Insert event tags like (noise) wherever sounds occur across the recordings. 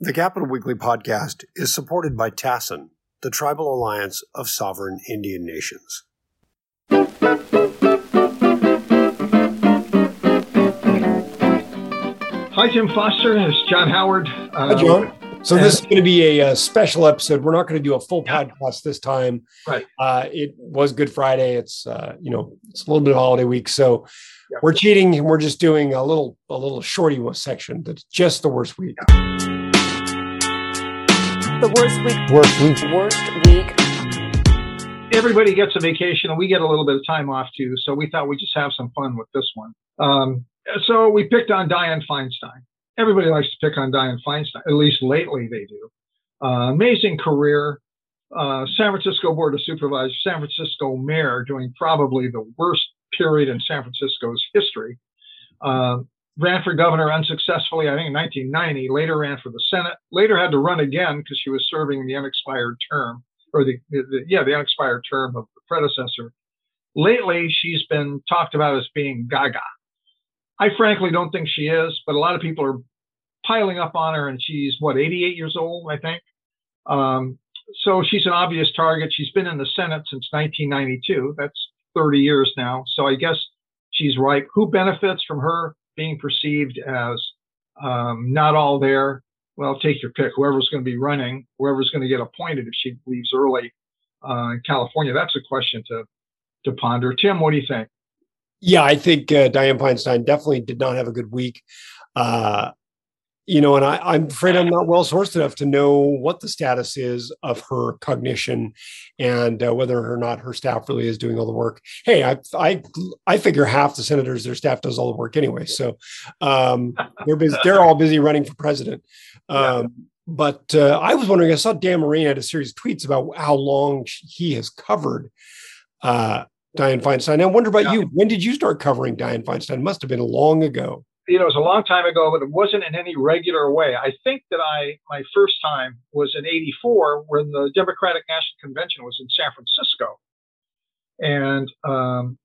The Capitol Weekly podcast is supported by TASIN, the Tribal Alliance of Sovereign Indian Nations. Hi, Tim Foster. It's John Howard. Uh, Hi, John. So this is going to be a, a, special episode. We're not going to do a full yeah. podcast this time. Right. Uh, it was Good Friday. It's uh, you know it's a little bit of holiday week, so yeah. we're cheating and we're just doing a little a little shorty section. That's just the worst week. The worst week. Worst week. Worst week. Everybody gets a vacation, and we get a little bit of time off too. So we thought we'd just have some fun with this one. Um, so we picked on Dianne Feinstein. Everybody likes to pick on Dianne Feinstein, at least lately they do. Uh, amazing career. Uh, San Francisco Board of Supervisors, San Francisco mayor during probably the worst period in San Francisco's history. Uh, ran for governor unsuccessfully, I think in 1990, later ran for the Senate, later had to run again because she was serving the unexpired term, or the, the, yeah, the unexpired term of the predecessor. Lately, she's been talked about as being gaga. I frankly don't think she is, but a lot of people are piling up on her, and she's what 88 years old, I think. Um, so she's an obvious target. She's been in the Senate since 1992. That's 30 years now. So I guess she's ripe. Who benefits from her being perceived as um, not all there? Well, take your pick. Whoever's going to be running, whoever's going to get appointed if she leaves early uh, in California. That's a question to to ponder. Tim, what do you think? Yeah, I think uh, Dianne Feinstein definitely did not have a good week. Uh, you know, and I, am afraid I'm not well sourced enough to know what the status is of her cognition and uh, whether or not her staff really is doing all the work. Hey, I, I, I figure half the senators, their staff does all the work anyway. So um, they're busy, they're all busy running for president. Um, yeah. But uh, I was wondering, I saw Dan Morain had a series of tweets about how long he has covered uh, Dianne Feinstein. I wonder about yeah. you. When did you start covering Dianne Feinstein? It must have been long ago. You know, it was a long time ago, but it wasn't in any regular way. I think that I my first time was in '84 when the Democratic National Convention was in San Francisco, and um,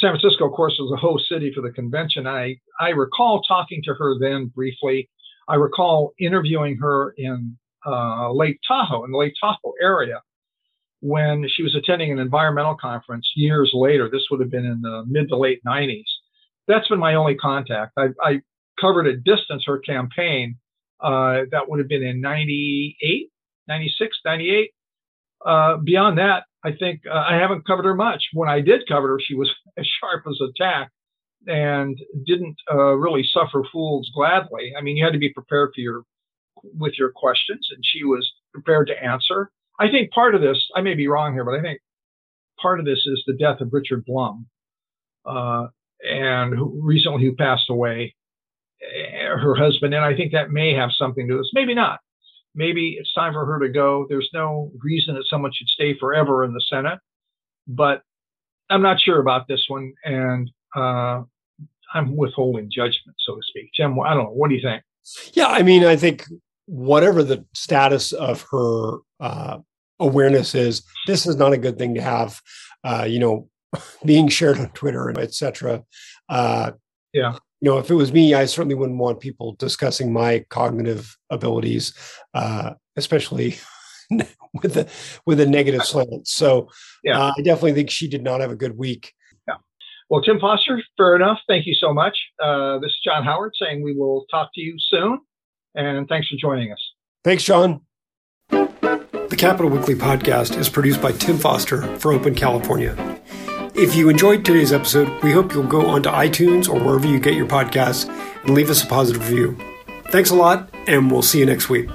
San Francisco, of course, was the host city for the convention. I I recall talking to her then briefly. I recall interviewing her in uh, Lake Tahoe, in the Lake Tahoe area, when she was attending an environmental conference years later. This would have been in the mid to late 90s. That's been my only contact. I, I covered at distance her campaign. Uh, that would have been in 98, 96, 98. Uh, beyond that, I think uh, I haven't covered her much. When I did cover her, she was (laughs) as sharp as a tack and didn't uh, really suffer fools gladly. I mean, you had to be prepared for your with your questions, and she was prepared to answer. I think part of this, I may be wrong here, but I think part of this is the death of Richard Blum, uh, and who recently who passed away, eh, her husband, and I think that may have something to this. Maybe not. Maybe it's time for her to go. There's no reason that someone should stay forever in the Senate, but I'm not sure about this one, and uh, I'm withholding judgment, so to speak. Jim, I don't know. What do you think? Yeah, I mean, I think whatever the status of her uh, awareness is this is not a good thing to have uh, you know (laughs) being shared on twitter and etc uh, yeah. you know if it was me i certainly wouldn't want people discussing my cognitive abilities uh, especially (laughs) with a with a negative slant. So yeah. uh, i definitely think she did not have a good week. Yeah. Well tim foster fair enough. Thank you so much. Uh, this is john howard saying we will talk to you soon and thanks for joining us. Thanks john. The Capitol Weekly podcast is produced by Tim Foster for Open California. If you enjoyed today's episode, we hope you'll go onto iTunes or wherever you get your podcasts and leave us a positive review. Thanks a lot, and we'll see you next week.